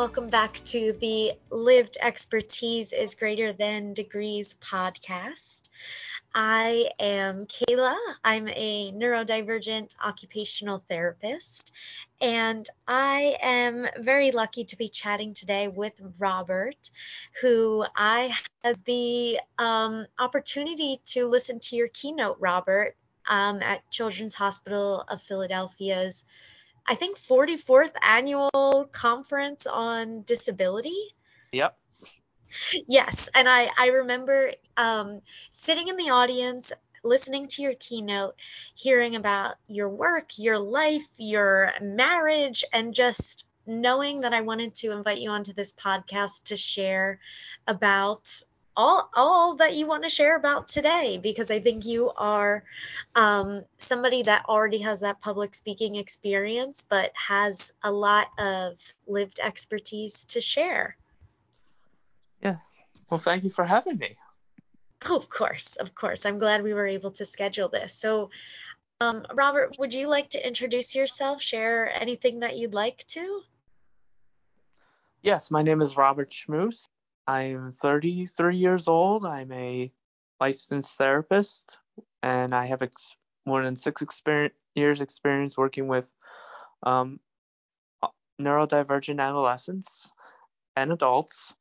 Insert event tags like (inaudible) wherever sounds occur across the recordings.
welcome back to the Lived Expertise is Greater Than Degrees podcast. I am Kayla. I'm a neurodivergent occupational therapist, and I am very lucky to be chatting today with Robert, who I had the um, opportunity to listen to your keynote, Robert, um, at Children's Hospital of Philadelphia's I think 44th annual conference on disability. Yep. Yes, and I I remember um, sitting in the audience listening to your keynote, hearing about your work, your life, your marriage, and just knowing that I wanted to invite you onto this podcast to share about all all that you want to share about today because I think you are um, somebody that already has that public speaking experience but has a lot of lived expertise to share. Yeah. Well, thank you for having me. Oh, of course, of course. I'm glad we were able to schedule this. So, um, Robert, would you like to introduce yourself? Share anything that you'd like to? Yes, my name is Robert Schmus. I'm 33 years old. I'm a licensed therapist, and I have ex- more than six years experience working with um, neurodivergent adolescents and adults.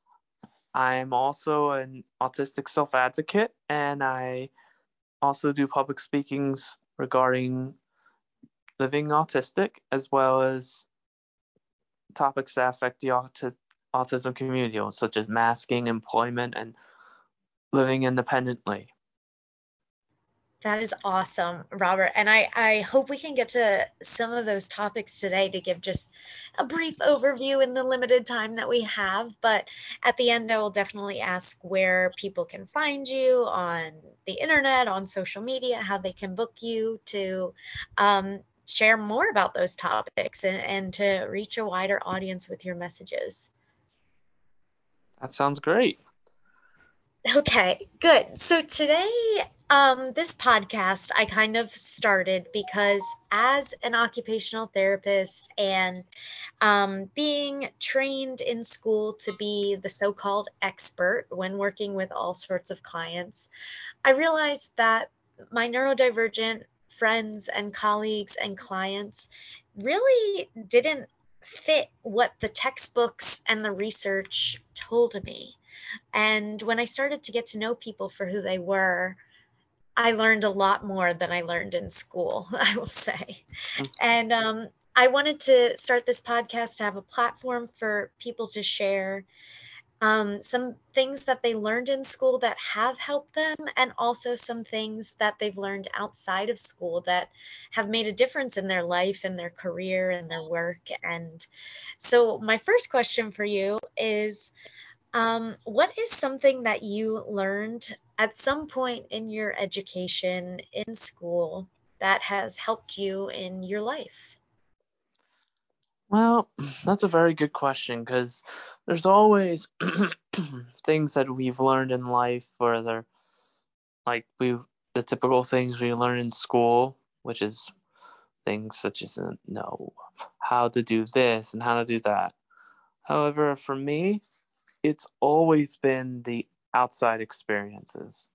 I'm also an autistic self advocate, and I also do public speakings regarding living autistic as well as topics that affect the autistic autism community, such as masking, employment, and living independently. That is awesome, Robert. And I, I hope we can get to some of those topics today to give just a brief overview in the limited time that we have. But at the end, I will definitely ask where people can find you on the internet, on social media, how they can book you to um, share more about those topics and, and to reach a wider audience with your messages. That sounds great. Okay, good. So today, um, this podcast I kind of started because as an occupational therapist and um, being trained in school to be the so called expert when working with all sorts of clients, I realized that my neurodivergent friends and colleagues and clients really didn't fit what the textbooks and the research told me. And when I started to get to know people for who they were, I learned a lot more than I learned in school, (laughs) I will say. And um, I wanted to start this podcast to have a platform for people to share um, some things that they learned in school that have helped them, and also some things that they've learned outside of school that have made a difference in their life and their career and their work. And so, my first question for you is um, what is something that you learned at some point in your education in school that has helped you in your life? Well, that's a very good question because there's always (clears throat) things that we've learned in life where they're like we the typical things we learn in school, which is things such as uh, know how to do this and how to do that. However, for me, it's always been the outside experiences.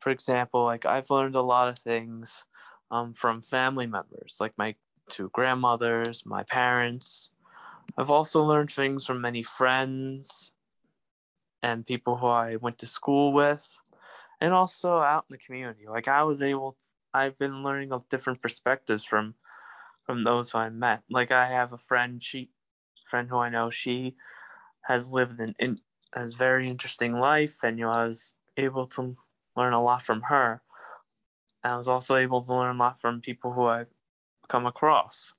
For example, like I've learned a lot of things um, from family members, like my two grandmothers, my parents. I've also learned things from many friends and people who I went to school with, and also out in the community. Like I was able, to, I've been learning of different perspectives from from those who I met. Like I have a friend, she friend who I know, she has lived an in, has very interesting life, and you know, I was able to learn a lot from her. I was also able to learn a lot from people who I've come across,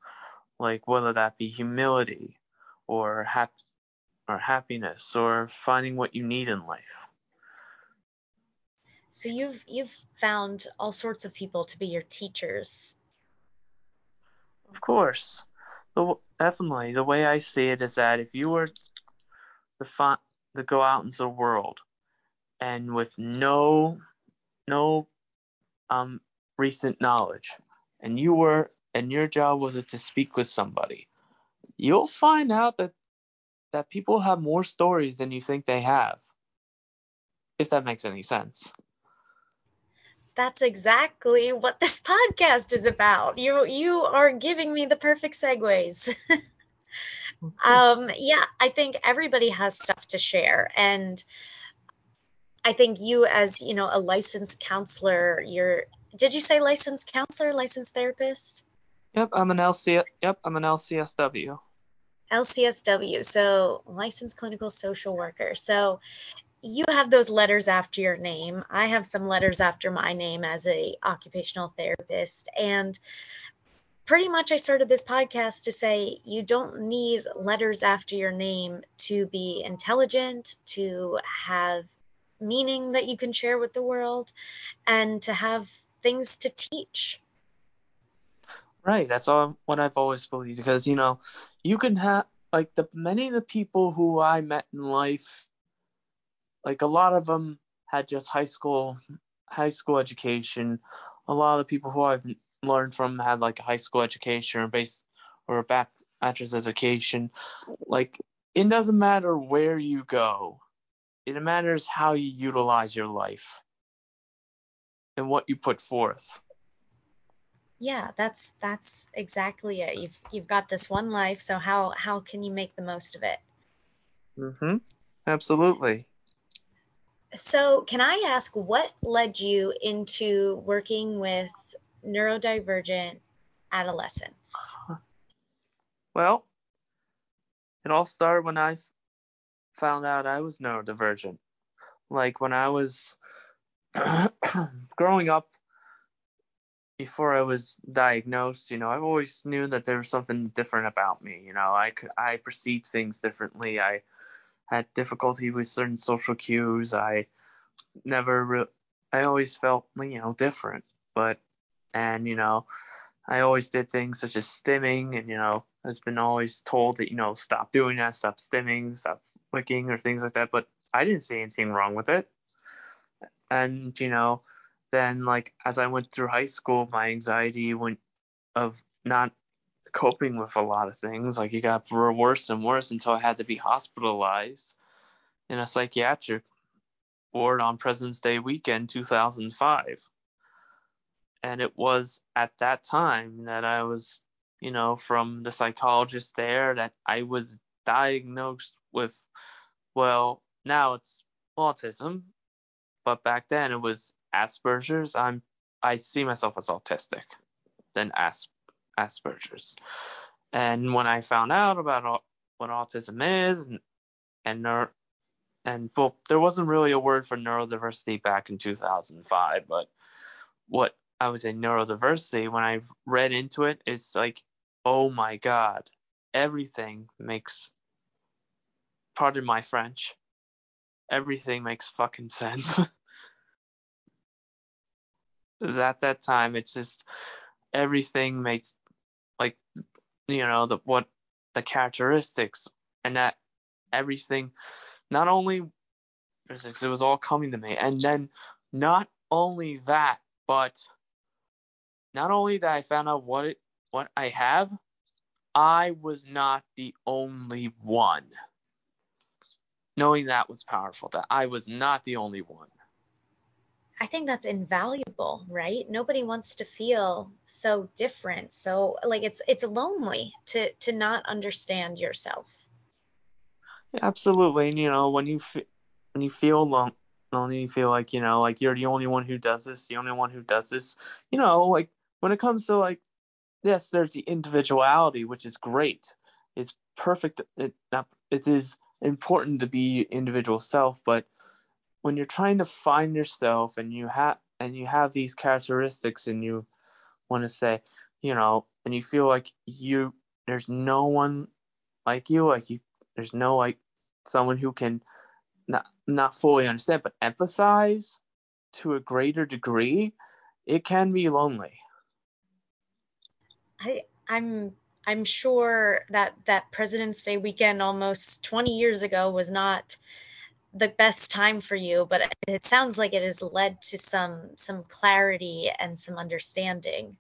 like whether that be humility or hap- or happiness or finding what you need in life. So you've you've found all sorts of people to be your teachers. Of course, the, definitely. The way I see it is that if you were to, find, to go out into the world and with no no um recent knowledge, and you were and your job was to speak with somebody, you'll find out that that people have more stories than you think they have. If that makes any sense. That's exactly what this podcast is about. You you are giving me the perfect segues. (laughs) um yeah, I think everybody has stuff to share and I think you as, you know, a licensed counselor, you're did you say licensed counselor, licensed therapist? Yep, I'm an LC yep, I'm an LCSW. LCSW, so licensed clinical social worker. So you have those letters after your name. I have some letters after my name as a occupational therapist and pretty much I started this podcast to say you don't need letters after your name to be intelligent, to have meaning that you can share with the world, and to have things to teach. Right, that's all what I've always believed because you know, you can have like the many of the people who I met in life, like a lot of them had just high school high school education. A lot of the people who I've learned from had like a high school education or base or a bachelor's education. Like it doesn't matter where you go. It matters how you utilize your life and what you put forth. Yeah, that's that's exactly it. You've you've got this one life, so how how can you make the most of it? Mm-hmm. Absolutely. So, can I ask what led you into working with neurodivergent adolescents? Well, it all started when I found out I was neurodivergent. Like when I was (clears throat) growing up, before I was diagnosed, you know, I always knew that there was something different about me. You know, I could, I perceived things differently. I had difficulty with certain social cues. I never, re- I always felt, you know, different. But, and you know, I always did things such as stimming, and you know, has been always told that you know, stop doing that, stop stimming, stop flicking, or things like that. But I didn't see anything wrong with it. And you know, then like as I went through high school, my anxiety went of not coping with a lot of things. Like it got worse and worse until I had to be hospitalized in a psychiatric ward on President's Day weekend 2005. And it was at that time that I was, you know, from the psychologist there that I was diagnosed with, well, now it's autism, but back then it was Asperger's. I'm I see myself as autistic than As, Asperger's. And when I found out about what autism is and and neuro, and well, there wasn't really a word for neurodiversity back in 2005, but what I would say neurodiversity when I read into it is like, oh my god, everything makes pardon my French, everything makes fucking sense. (laughs) at that time it's just everything makes like you know the what the characteristics and that everything not only physics it was all coming to me. And then not only that but not only that I found out what it what I have I was not the only one. Knowing that was powerful that I was not the only one I think that's invaluable, right? Nobody wants to feel so different. So like it's it's lonely to to not understand yourself. Absolutely, and you know when you f- when you feel lonely, you feel like you know like you're the only one who does this, the only one who does this. You know, like when it comes to like yes, there's the individuality, which is great. It's perfect. It it is important to be individual self, but when you're trying to find yourself and you have and you have these characteristics and you want to say, you know, and you feel like you there's no one like you, like you there's no like someone who can not not fully understand but emphasize to a greater degree, it can be lonely. I I'm I'm sure that that President's Day weekend almost 20 years ago was not the best time for you, but it sounds like it has led to some some clarity and some understanding.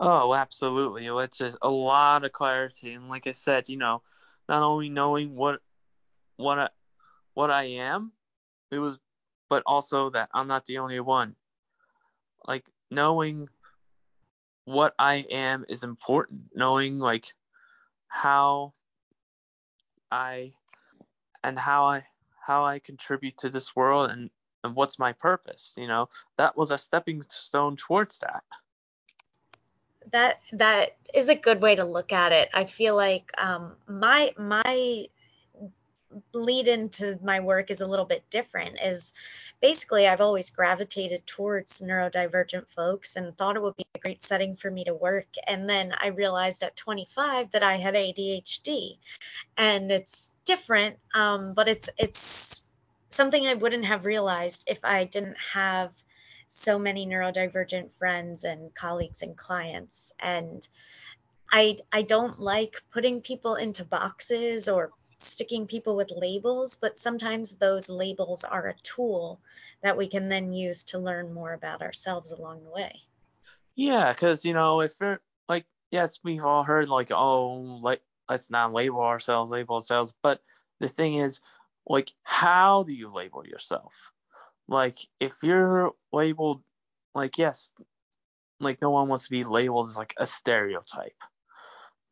Oh, absolutely. It's a, a lot of clarity, and like I said, you know, not only knowing what what I, what I am, it was but also that I'm not the only one. Like knowing what I am is important. Knowing like how I and how I how I contribute to this world and, and what's my purpose, you know. That was a stepping stone towards that. That that is a good way to look at it. I feel like um, my my lead into my work is a little bit different is basically I've always gravitated towards neurodivergent folks and thought it would be a great setting for me to work. And then I realized at 25 that I had ADHD and it's different um, but it's it's something I wouldn't have realized if I didn't have so many neurodivergent friends and colleagues and clients. And I I don't like putting people into boxes or sticking people with labels, but sometimes those labels are a tool that we can then use to learn more about ourselves along the way. Yeah, because you know, if you're like, yes, we've all heard like, oh, like let's not label ourselves, label ourselves. But the thing is, like, how do you label yourself? Like, if you're labeled, like, yes, like no one wants to be labeled as like a stereotype,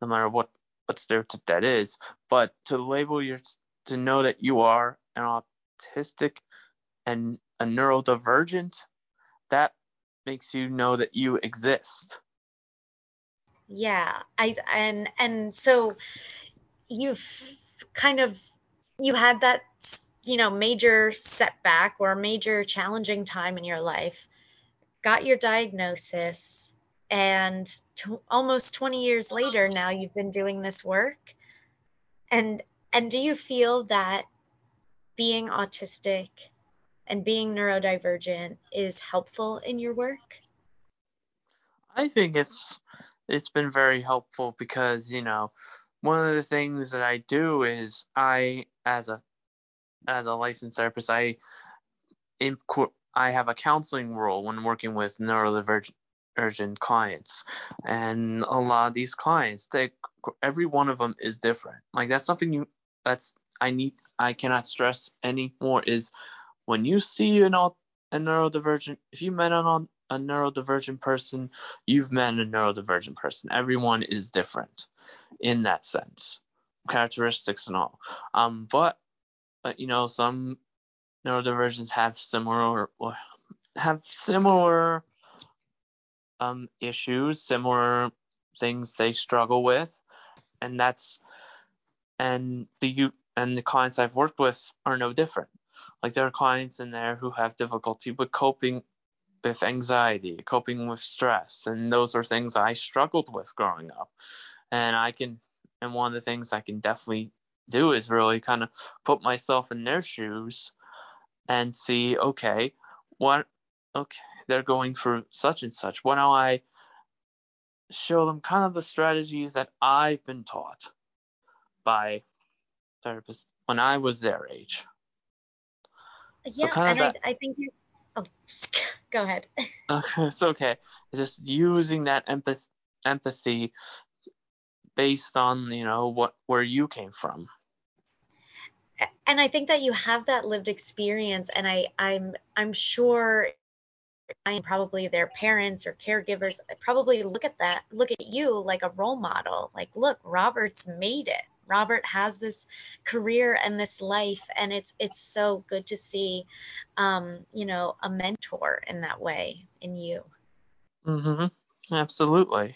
no matter what what stereotype that is, but to label your to know that you are an autistic and a neurodivergent, that makes you know that you exist. Yeah, I and and so you've kind of you had that you know major setback or major challenging time in your life, got your diagnosis, and almost 20 years later now you've been doing this work. And and do you feel that being autistic and being neurodivergent is helpful in your work? I think it's it's been very helpful because you know one of the things that i do is i as a as a licensed therapist i in, i have a counseling role when working with neurodivergent urgent clients. And a lot of these clients they every one of them is different. Like that's something you that's i need i cannot stress anymore is when you see an a neurodivergent if you met on a neurodivergent person you've met a neurodivergent person. Everyone is different in that sense characteristics and all. Um but, but you know some neurodivergents have similar or have similar um, issues, similar things they struggle with, and that's and the you and the clients I've worked with are no different. Like there are clients in there who have difficulty with coping with anxiety, coping with stress, and those are things I struggled with growing up. And I can, and one of the things I can definitely do is really kind of put myself in their shoes and see, okay, what, okay, they're going through such and such. Why don't I show them kind of the strategies that I've been taught by therapists when I was their age? Yeah, so and I, I, think you. Oh, (laughs) go ahead. okay, (laughs) it's okay. Just using that empathy, empathy based on you know what where you came from and i think that you have that lived experience and i i'm i'm sure and probably their parents or caregivers probably look at that look at you like a role model like look robert's made it. Robert has this career and this life and it's it's so good to see um you know a mentor in that way in you. Mm-hmm. absolutely.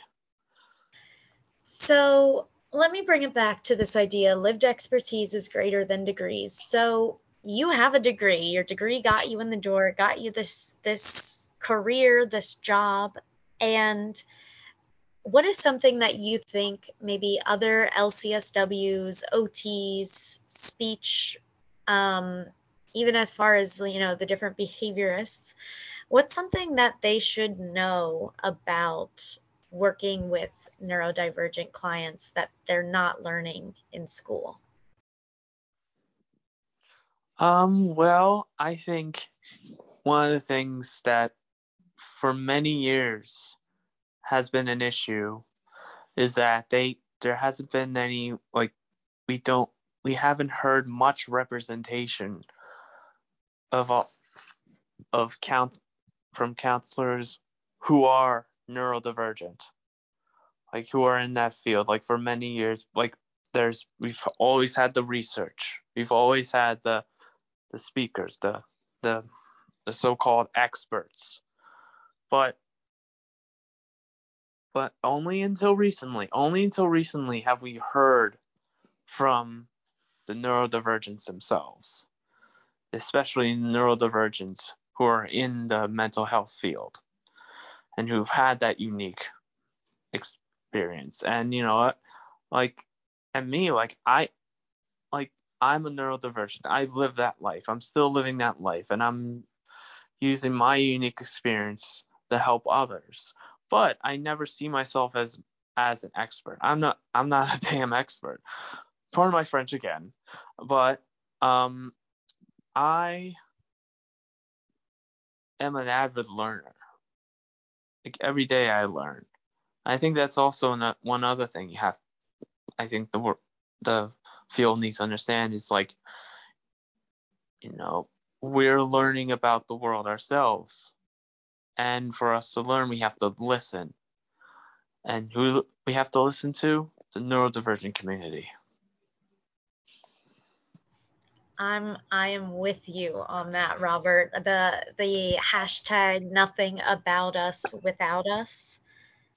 So let me bring it back to this idea lived expertise is greater than degrees. So you have a degree. Your degree got you in the door got you this this career, this job, and what is something that you think maybe other LCSWs, OTs, speech, um, even as far as you know the different behaviorists, what's something that they should know about working with neurodivergent clients that they're not learning in school? Um, well, I think one of the things that for many years has been an issue is that they there hasn't been any like we don't we haven't heard much representation of all, of count from counselors who are neurodivergent like who are in that field like for many years like there's we've always had the research. We've always had the the speakers the the the so-called experts but but only until recently only until recently have we heard from the neurodivergents themselves especially neurodivergents who are in the mental health field and who've had that unique experience. And you know like and me like i like i'm a neurodivergent. I've lived that life. I'm still living that life and i'm using my unique experience to help others. But i never see myself as as an expert. I'm not i'm not a (laughs) damn expert. Pardon my french again. But um i am an avid learner. Like every day i learn. I think that's also not one other thing you have I think the the field needs to understand is like, you know, we're learning about the world ourselves, and for us to learn, we have to listen. And who we have to listen to? The neurodivergent community. I'm I am with you on that, Robert. The the hashtag nothing about us without us.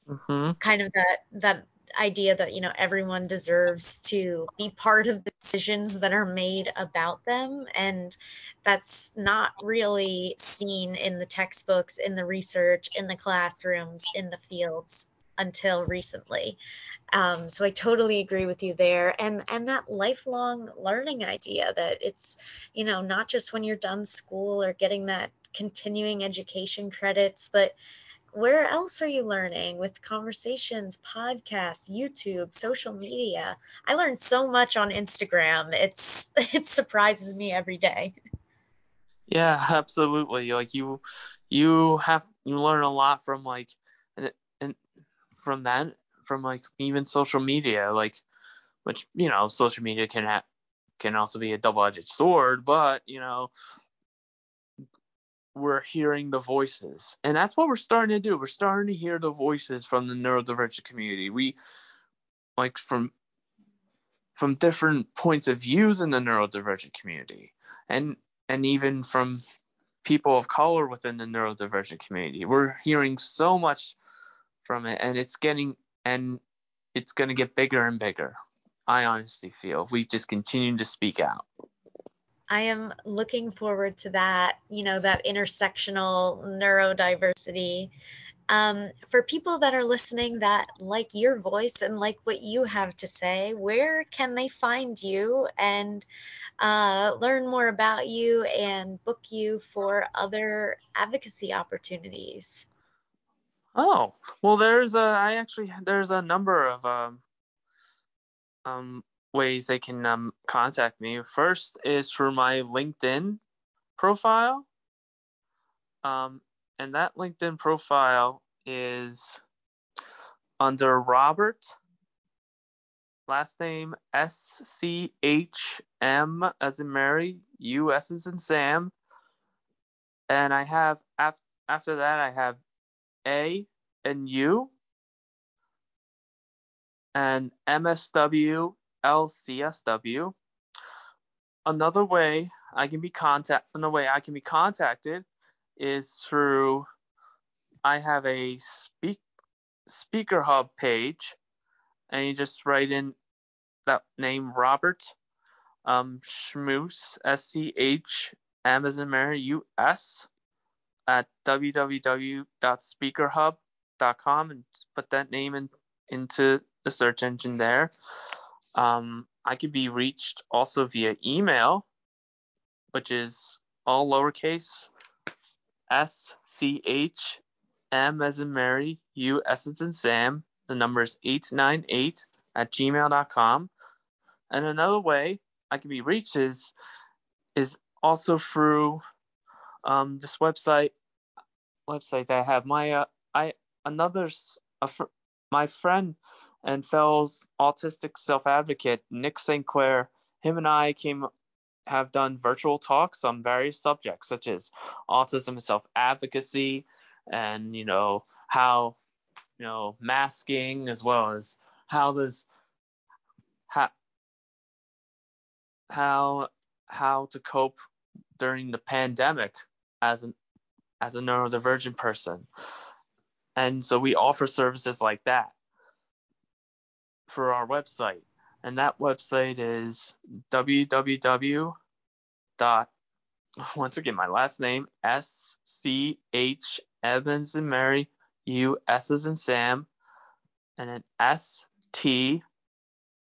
Mm-hmm. Kind of that that idea that you know everyone deserves to be part of the decisions that are made about them. And that's not really seen in the textbooks in the research in the classrooms in the fields until recently. Um, so i totally agree with you there. And and that lifelong learning idea that it's you know not just when you're done school or getting that continuing education credits but where else are you learning with conversations, podcasts, YouTube, social media? I learned so much on Instagram. It's (laughs) it surprises me every day. Yeah, absolutely. Like you you have you learn a lot from like and, and from that from like even social media like which you know social media can have can also be a double-edged sword but you know we're hearing the voices. And that's what we're starting to do. We're starting to hear the voices from the neurodivergent community. We like from from different points of views in the neurodivergent community and and even from people of color within the neurodivergent community. We're hearing so much from it and it's getting and it's going to get bigger and bigger. I honestly feel if we just continue to speak out. I am looking forward to that, you know, that intersectional neurodiversity. Um, for people that are listening that like your voice and like what you have to say, where can they find you and uh, learn more about you and book you for other advocacy opportunities? Oh, well, there's a, I actually, there's a number of um, um, ways they can um, contact me. First is through my LinkedIn profile. Um, and that LinkedIn profile is under Robert, last name S C H M as in Mary, U S as in Sam. And I have, af- after that, I have A and U and MSW LCSW. Another way I can be contact another way I can be contacted is through I have a speak speaker hub page and you just write in that name Robert um S C H M as in Mary U S at www.speakerhub.com and put that name in, into the search engine there. Um, I can be reached also via email, which is all lowercase S C H M as in Mary, U S as in Sam. The number is 898 at gmail.com. And another way I can be reached is, is also through um, this website website that I have. My uh, I another a fr- my friend and Fell's autistic self-advocate Nick St. Clair. Him and I came have done virtual talks on various subjects such as autism and self-advocacy, and you know how you know masking as well as how does how how how to cope during the pandemic as an as a neurodivergent person. And so we offer services like that for our website. And that website is www. dot once again my last name S C H Evans and Mary U S as in Sam and then S T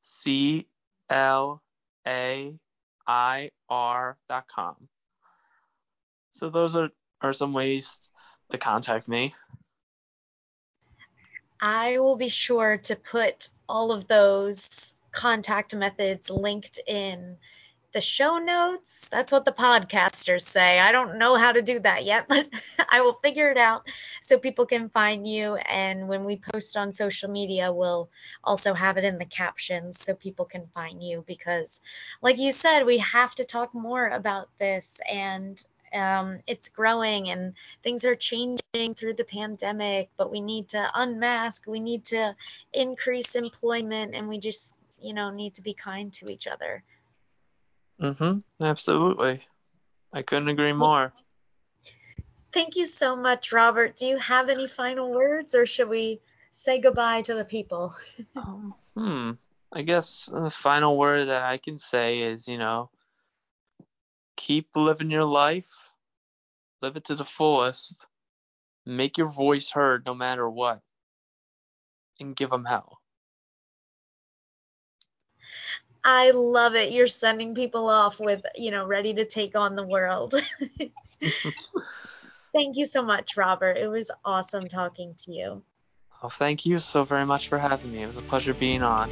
C L A I R dot com. So those are, are some ways to contact me. I will be sure to put all of those contact methods linked in the show notes. That's what the podcasters say. I don't know how to do that yet, (laughs) but I will figure it out so people can find you. And when we post on social media, we'll also have it in the captions so people can find you because, like you said, we have to talk more about this and um, it's growing and things are changing through the pandemic, but we need to unmask, we need to increase employment, and we just, you know, need to be kind to each other. Mm-hmm. Absolutely. I couldn't agree more. Thank you so much, Robert. Do you have any final words, or should we say goodbye to the people? (laughs) um, hmm. I guess the final word that I can say is, you know, keep living your life, live it to the fullest, make your voice heard no matter what, and give them hell. I love it. You're sending people off with, you know, ready to take on the world. (laughs) (laughs) thank you so much, Robert. It was awesome talking to you. Well, thank you so very much for having me. It was a pleasure being on.